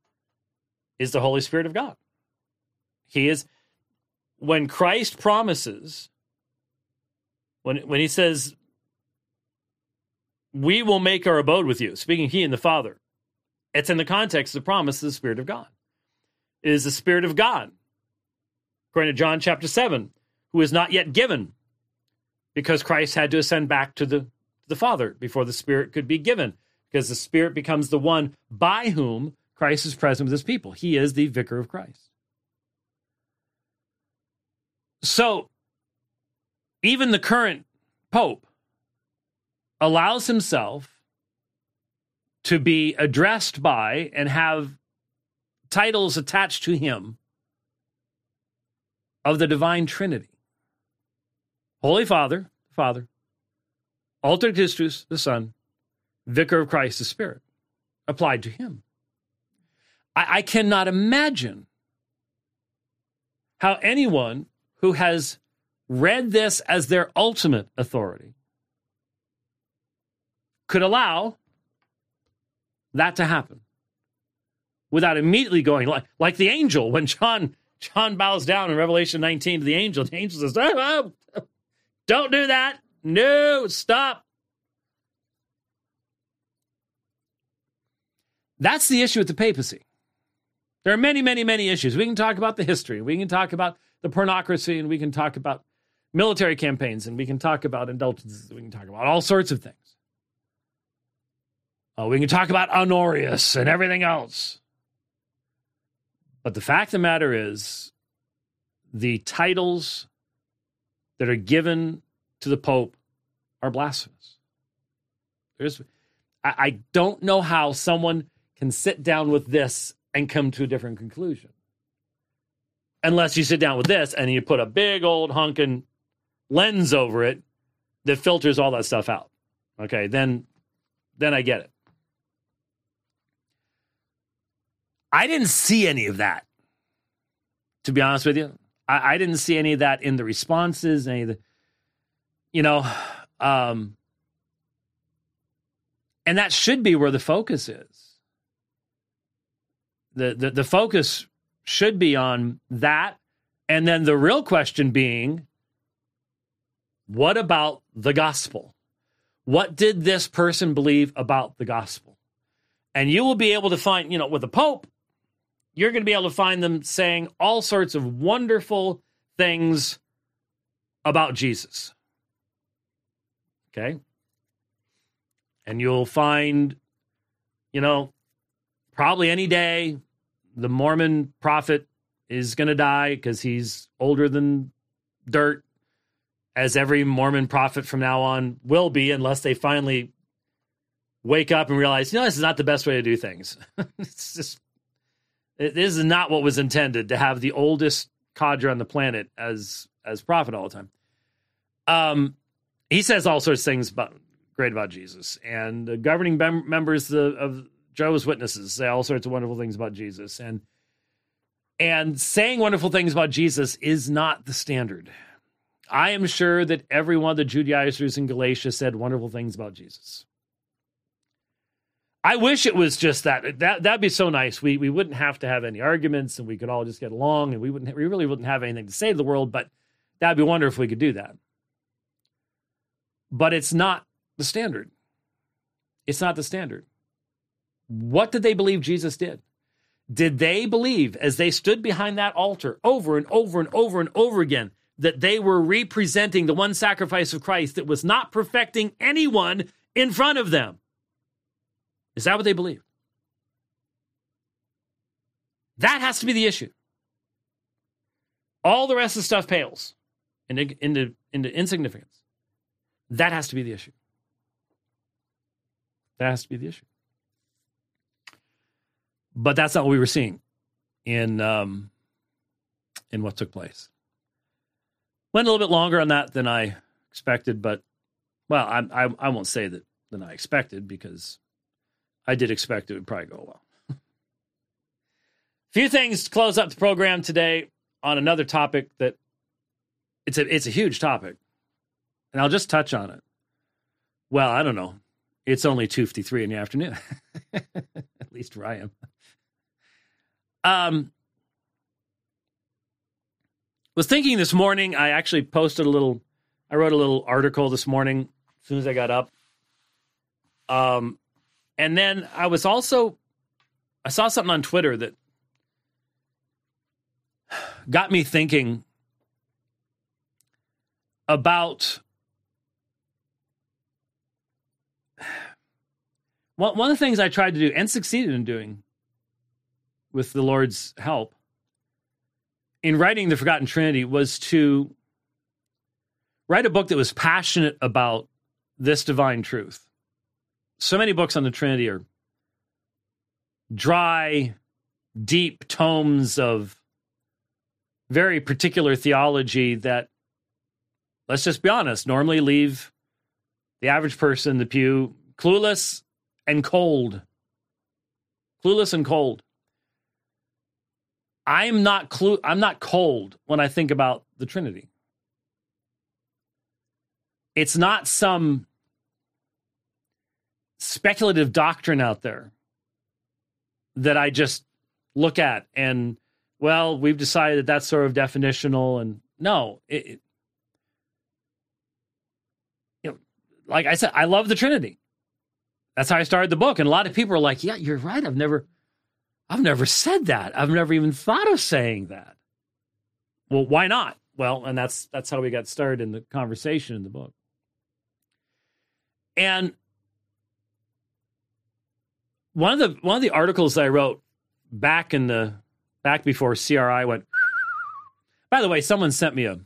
is the Holy Spirit of God. He is, when Christ promises, when, when he says, we will make our abode with you, speaking he and the Father, it's in the context of the promise of the Spirit of God. It is the Spirit of God, according to John chapter 7, who is not yet given because Christ had to ascend back to the, the Father before the Spirit could be given because the Spirit becomes the one by whom Christ is present with his people. He is the vicar of Christ. So, even the current Pope allows himself to be addressed by and have titles attached to him of the divine Trinity Holy Father, Father, Alter Christus, the Son, vicar of Christ the Spirit applied to him. I, I cannot imagine how anyone who has read this as their ultimate authority could allow that to happen without immediately going like like the angel when John John bows down in Revelation 19 to the angel. The angel says, oh, oh "Don't do that. No, stop. That's the issue with the papacy. There are many, many, many issues. We can talk about the history, we can talk about the pornocracy, and we can talk about military campaigns, and we can talk about indulgences, we can talk about all sorts of things. Uh, we can talk about Honorius and everything else. But the fact of the matter is, the titles that are given to the Pope are blasphemous. There's, I, I don't know how someone can sit down with this and come to a different conclusion. unless you sit down with this and you put a big old hunkin' lens over it that filters all that stuff out. Okay, then then I get it. I didn't see any of that. To be honest with you, I, I didn't see any of that in the responses, any of the, you know, um, and that should be where the focus is. The, the focus should be on that, and then the real question being, what about the gospel? What did this person believe about the gospel? And you will be able to find, you know, with the Pope, you're going to be able to find them saying all sorts of wonderful things about Jesus. Okay. And you'll find, you know, probably any day the Mormon prophet is going to die because he's older than dirt as every Mormon prophet from now on will be, unless they finally wake up and realize, you know, this is not the best way to do things. it's just, it, this is not what was intended to have the oldest codger on the planet as as prophet all the time. Um, he says all sorts of things about great about Jesus, and the governing mem- members of, of Jehovah's Witnesses say all sorts of wonderful things about Jesus, and and saying wonderful things about Jesus is not the standard. I am sure that every one of the Judaizers in Galatia said wonderful things about Jesus. I wish it was just that. That that'd be so nice. We we wouldn't have to have any arguments, and we could all just get along, and we wouldn't. We really wouldn't have anything to say to the world. But that'd be wonderful if we could do that. But it's not the standard. It's not the standard. What did they believe Jesus did? Did they believe, as they stood behind that altar over and over and over and over again, that they were representing the one sacrifice of Christ that was not perfecting anyone in front of them. Is that what they believe? That has to be the issue. All the rest of the stuff pales into, into, into insignificance. That has to be the issue. That has to be the issue. But that's not what we were seeing in um, in what took place. Went a little bit longer on that than I expected, but well, I, I, I won't say that than I expected because I did expect it would probably go well. A few things to close up the program today on another topic that it's a it's a huge topic, and I'll just touch on it. Well, I don't know. It's only two fifty three in the afternoon, at least where I am. Um, was thinking this morning, I actually posted a little, I wrote a little article this morning as soon as I got up. Um, and then I was also, I saw something on Twitter that got me thinking about one, one of the things I tried to do and succeeded in doing with the Lord's help in writing the Forgotten Trinity was to write a book that was passionate about this divine truth. So many books on the Trinity are dry, deep tomes of very particular theology that, let's just be honest, normally leave the average person in the pew clueless and cold. Clueless and cold. I'm not clue I'm not cold when I think about the Trinity. It's not some speculative doctrine out there that I just look at and well, we've decided that that's sort of definitional and no, it, it you know, like I said, I love the Trinity. That's how I started the book. And a lot of people are like, yeah, you're right. I've never I've never said that. I've never even thought of saying that. Well, why not? Well, and that's that's how we got started in the conversation in the book. And one of the one of the articles I wrote back in the back before CRI went. By the way, someone sent me a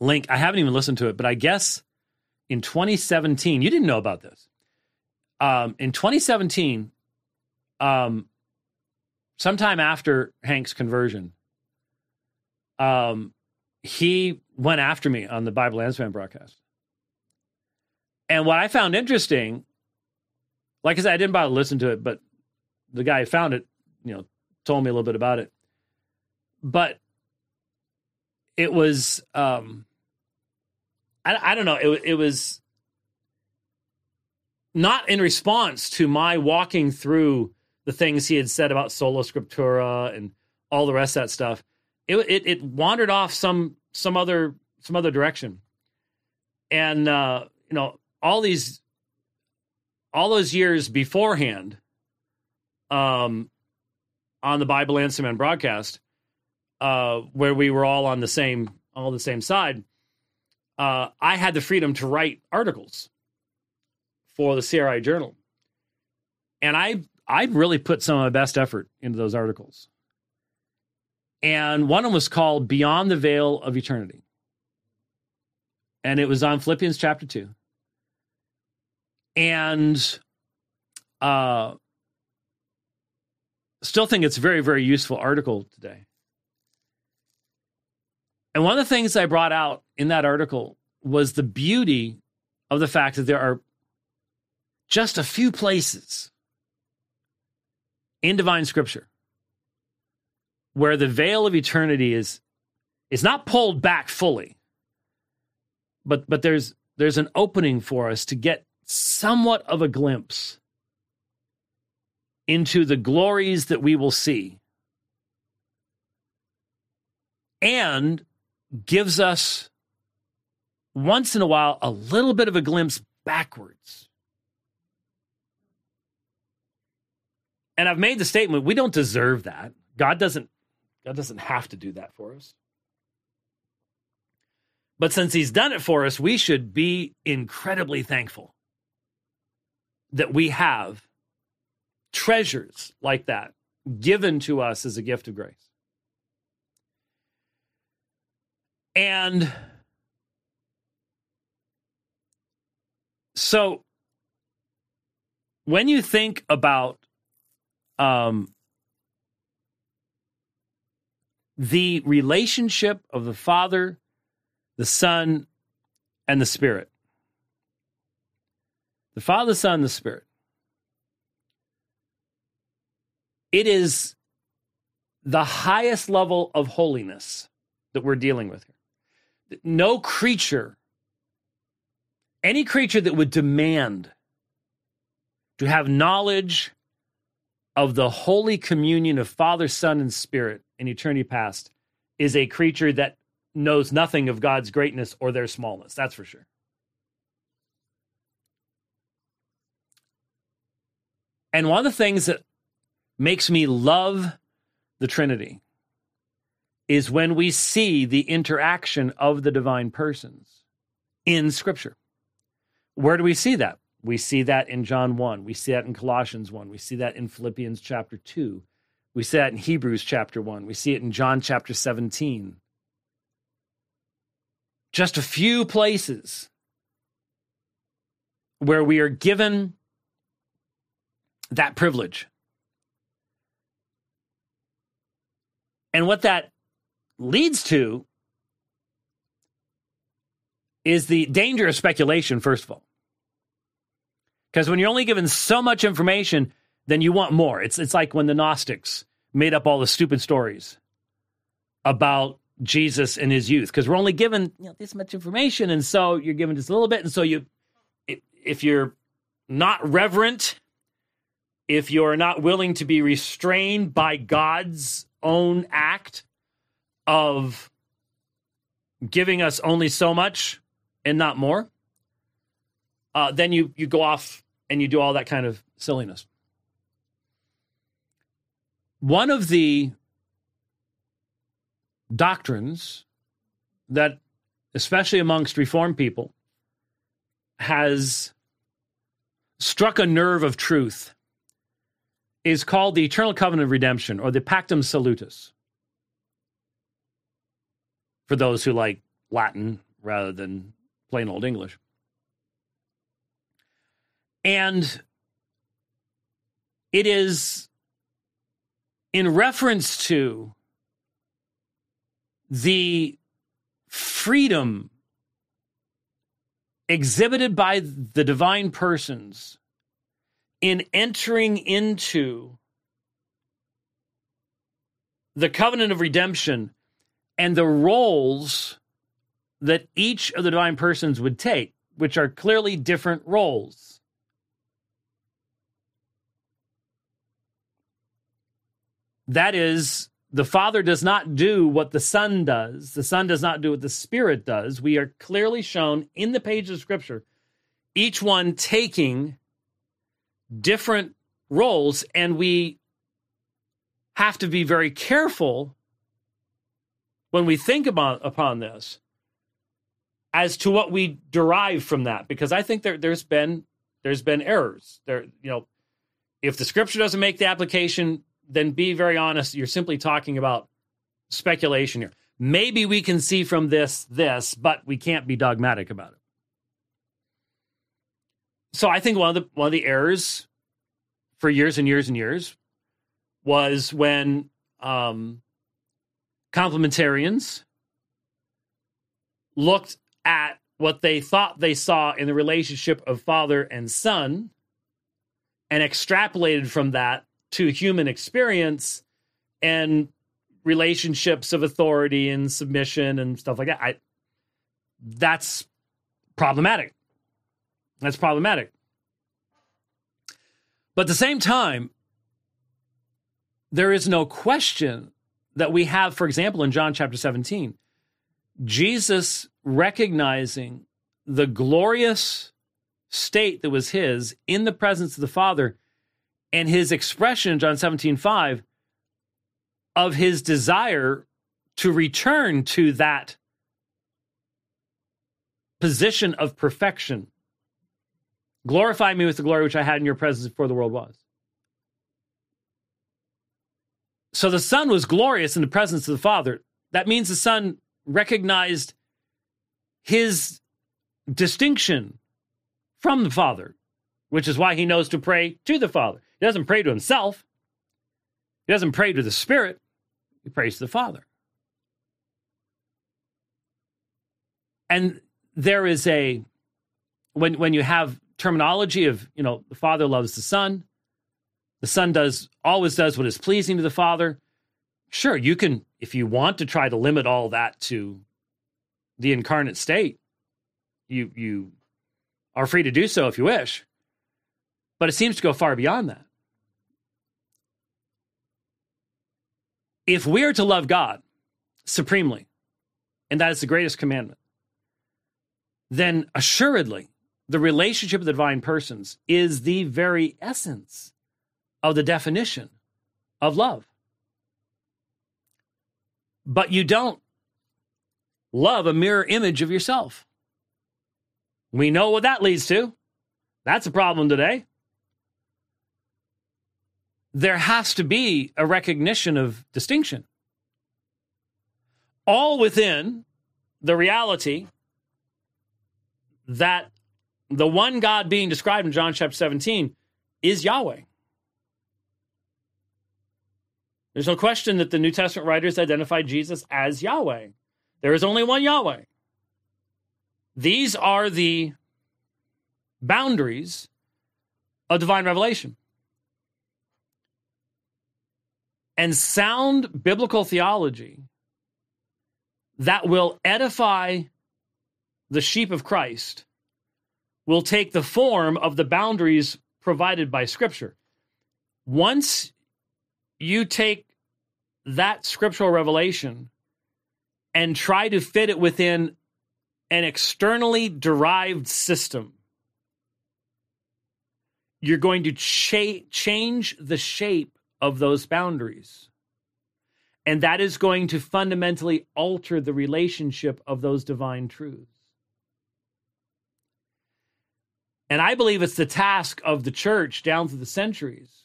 link. I haven't even listened to it, but I guess in 2017, you didn't know about this. Um, in 2017, um, sometime after Hank's conversion, um, he went after me on the Bible Answer broadcast. And what I found interesting, like I said, I didn't bother to listen to it, but the guy who found it, you know, told me a little bit about it. But it was, um, I, I don't know, it, it was not in response to my walking through the things he had said about sola scriptura and all the rest of that stuff. It, it, it wandered off some some other some other direction, and uh, you know all these all those years beforehand, um, on the Bible Answer Man broadcast, uh, where we were all on the same all the same side, uh, I had the freedom to write articles for the CRI Journal, and I I really put some of my best effort into those articles. And one of them was called Beyond the Veil of Eternity. And it was on Philippians chapter 2. And uh still think it's a very, very useful article today. And one of the things I brought out in that article was the beauty of the fact that there are just a few places in divine scripture where the veil of eternity is is not pulled back fully but but there's there's an opening for us to get somewhat of a glimpse into the glories that we will see and gives us once in a while a little bit of a glimpse backwards And I've made the statement we don't deserve that. God doesn't God doesn't have to do that for us. But since he's done it for us, we should be incredibly thankful that we have treasures like that given to us as a gift of grace. And so when you think about um, the relationship of the Father, the Son, and the Spirit. The Father, the Son, the Spirit. It is the highest level of holiness that we're dealing with here. No creature, any creature that would demand to have knowledge of the holy communion of Father, Son, and Spirit in eternity past is a creature that knows nothing of God's greatness or their smallness. That's for sure. And one of the things that makes me love the Trinity is when we see the interaction of the divine persons in Scripture. Where do we see that? We see that in John 1. We see that in Colossians 1. We see that in Philippians chapter 2. We see that in Hebrews chapter 1. We see it in John chapter 17. Just a few places where we are given that privilege. And what that leads to is the danger of speculation, first of all. Because when you're only given so much information, then you want more. It's it's like when the Gnostics made up all the stupid stories about Jesus and his youth. Because we're only given you know, this much information, and so you're given just a little bit, and so you, if you're not reverent, if you're not willing to be restrained by God's own act of giving us only so much and not more, uh, then you you go off and you do all that kind of silliness. One of the doctrines that, especially amongst Reformed people, has struck a nerve of truth is called the Eternal Covenant of Redemption or the Pactum Salutis. For those who like Latin rather than plain old English. And it is in reference to the freedom exhibited by the divine persons in entering into the covenant of redemption and the roles that each of the divine persons would take, which are clearly different roles. That is, the Father does not do what the Son does. The Son does not do what the Spirit does. We are clearly shown in the pages of Scripture, each one taking different roles, and we have to be very careful when we think about upon this as to what we derive from that because i think there, there's been there's been errors there you know if the scripture doesn't make the application then be very honest you're simply talking about speculation here. Maybe we can see from this this but we can't be dogmatic about it. So i think one of the one of the errors for years and years and years was when um, complementarians looked at what they thought they saw in the relationship of father and son and extrapolated from that to human experience and relationships of authority and submission and stuff like that. I, that's problematic. That's problematic. But at the same time, there is no question that we have, for example, in John chapter 17, Jesus recognizing the glorious state that was his in the presence of the Father and his expression in John 17, 5 of his desire to return to that position of perfection. Glorify me with the glory which I had in your presence before the world was. So the Son was glorious in the presence of the Father. That means the Son recognized his distinction from the Father, which is why he knows to pray to the Father. He doesn't pray to himself, he doesn't pray to the Spirit, he prays to the Father. And there is a, when, when you have terminology of, you know, the Father loves the Son, the Son does always does what is pleasing to the Father. Sure, you can, if you want to try to limit all that to the incarnate state, you you are free to do so if you wish. But it seems to go far beyond that. If we are to love God supremely, and that is the greatest commandment, then assuredly the relationship of the divine persons is the very essence of the definition of love. But you don't love a mirror image of yourself. We know what that leads to. That's a problem today. There has to be a recognition of distinction. All within the reality that the one God being described in John chapter 17 is Yahweh. There's no question that the New Testament writers identified Jesus as Yahweh. There is only one Yahweh. These are the boundaries of divine revelation. And sound biblical theology that will edify the sheep of Christ will take the form of the boundaries provided by Scripture. Once you take that scriptural revelation and try to fit it within an externally derived system, you're going to cha- change the shape of those boundaries. And that is going to fundamentally alter the relationship of those divine truths. And I believe it's the task of the church down through the centuries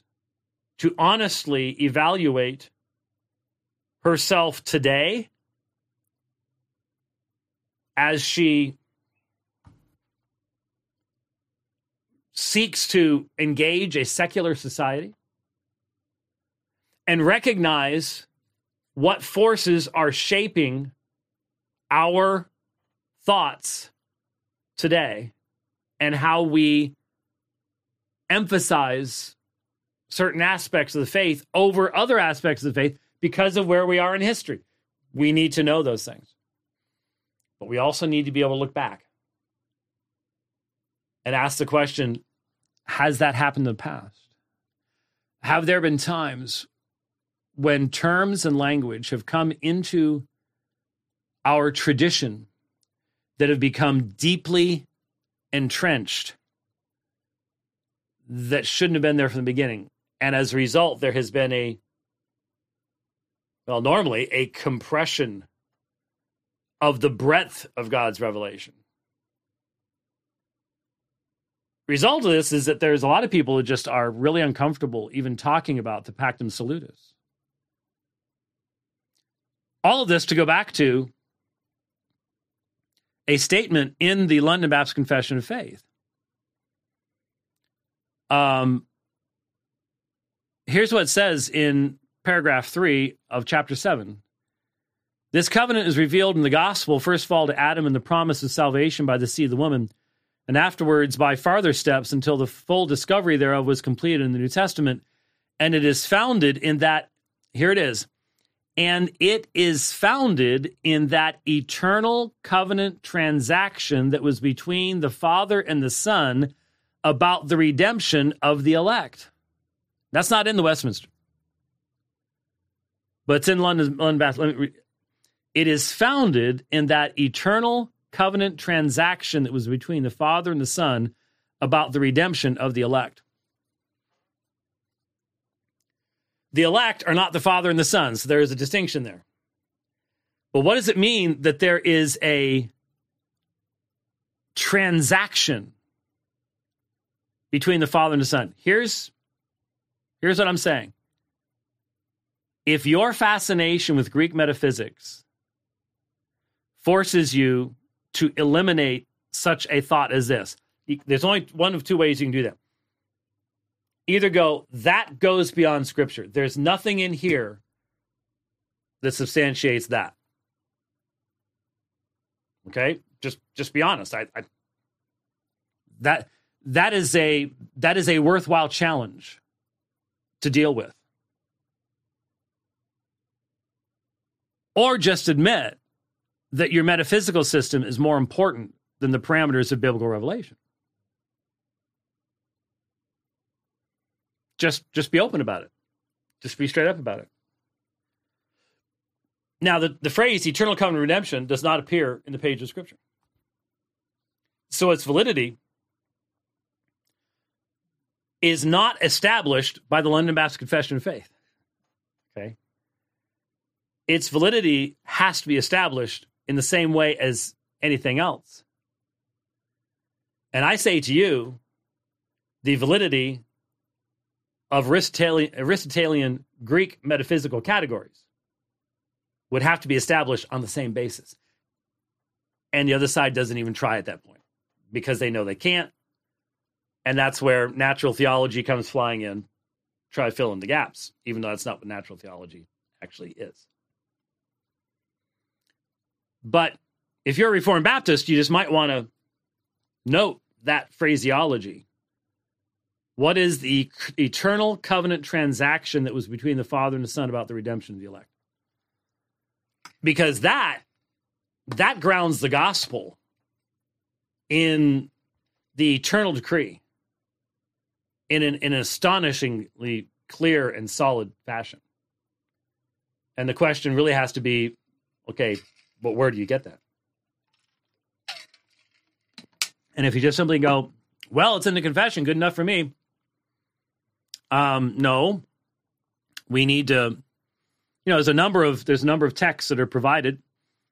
to honestly evaluate herself today as she seeks to engage a secular society and recognize what forces are shaping our thoughts today and how we emphasize certain aspects of the faith over other aspects of the faith because of where we are in history. We need to know those things. But we also need to be able to look back and ask the question Has that happened in the past? Have there been times when terms and language have come into our tradition that have become deeply entrenched that shouldn't have been there from the beginning? And as a result, there has been a, well, normally a compression of the breadth of God's revelation. Result of this is that there's a lot of people who just are really uncomfortable even talking about the Pactum Salutis. All of this to go back to a statement in the London Baptist Confession of Faith. Um, here's what it says in paragraph three of chapter seven. This covenant is revealed in the gospel, first of all, to Adam and the promise of salvation by the seed of the woman, and afterwards by farther steps until the full discovery thereof was completed in the New Testament. And it is founded in that, here it is, and it is founded in that eternal covenant transaction that was between the Father and the Son about the redemption of the elect. That's not in the Westminster, but it's in London, London Bath. It is founded in that eternal covenant transaction that was between the Father and the Son about the redemption of the elect. The elect are not the Father and the Son, so there is a distinction there. But what does it mean that there is a transaction between the Father and the Son? Here's Here's what I'm saying. If your fascination with Greek metaphysics forces you to eliminate such a thought as this, there's only one of two ways you can do that. Either go, that goes beyond Scripture. There's nothing in here that substantiates that. Okay, just just be honest. I, I that that is a that is a worthwhile challenge to deal with. Or just admit that your metaphysical system is more important than the parameters of biblical revelation. Just just be open about it. Just be straight up about it. Now, the, the phrase eternal covenant redemption does not appear in the page of Scripture. So its validity is not established by the London Baptist Confession of Faith. Okay. Its validity has to be established in the same way as anything else. And I say to you, the validity of Aristotelian, Greek metaphysical categories would have to be established on the same basis. And the other side doesn't even try at that point because they know they can't and that's where natural theology comes flying in, try to fill in the gaps, even though that's not what natural theology actually is. But if you're a Reformed Baptist, you just might want to note that phraseology. What is the eternal covenant transaction that was between the Father and the Son about the redemption of the elect? Because that that grounds the gospel in the eternal decree in an, in an astonishingly clear and solid fashion. And the question really has to be okay, but where do you get that? And if you just simply go, well, it's in the confession, good enough for me. Um, no, we need to, you know, there's a number of there's a number of texts that are provided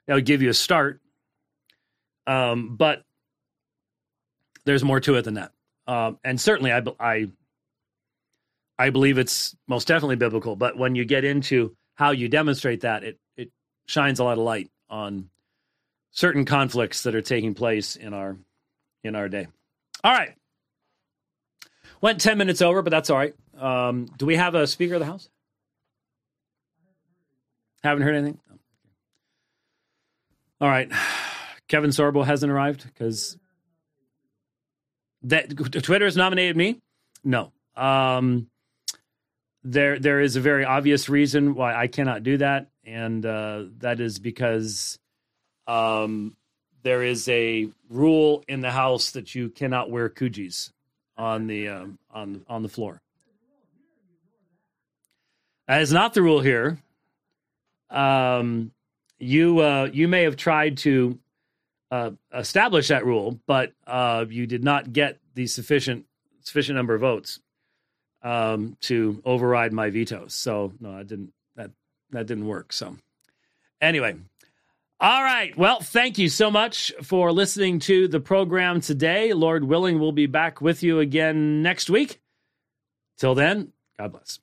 that would give you a start, um, but there's more to it than that. Um, and certainly, I, I, I believe it's most definitely biblical. But when you get into how you demonstrate that, it it shines a lot of light on certain conflicts that are taking place in our in our day. All right, went ten minutes over, but that's all right. Um, do we have a speaker of the house? Haven't heard anything. All right, Kevin Sorbo hasn't arrived because that Twitter has nominated me. No, um, there there is a very obvious reason why I cannot do that, and uh, that is because um, there is a rule in the house that you cannot wear koojies on the um, on on the floor. That is not the rule here. Um, you uh, you may have tried to uh, establish that rule, but uh, you did not get the sufficient sufficient number of votes um, to override my vetoes. So no, I didn't. That that didn't work. So anyway, all right. Well, thank you so much for listening to the program today. Lord willing, we'll be back with you again next week. Till then, God bless.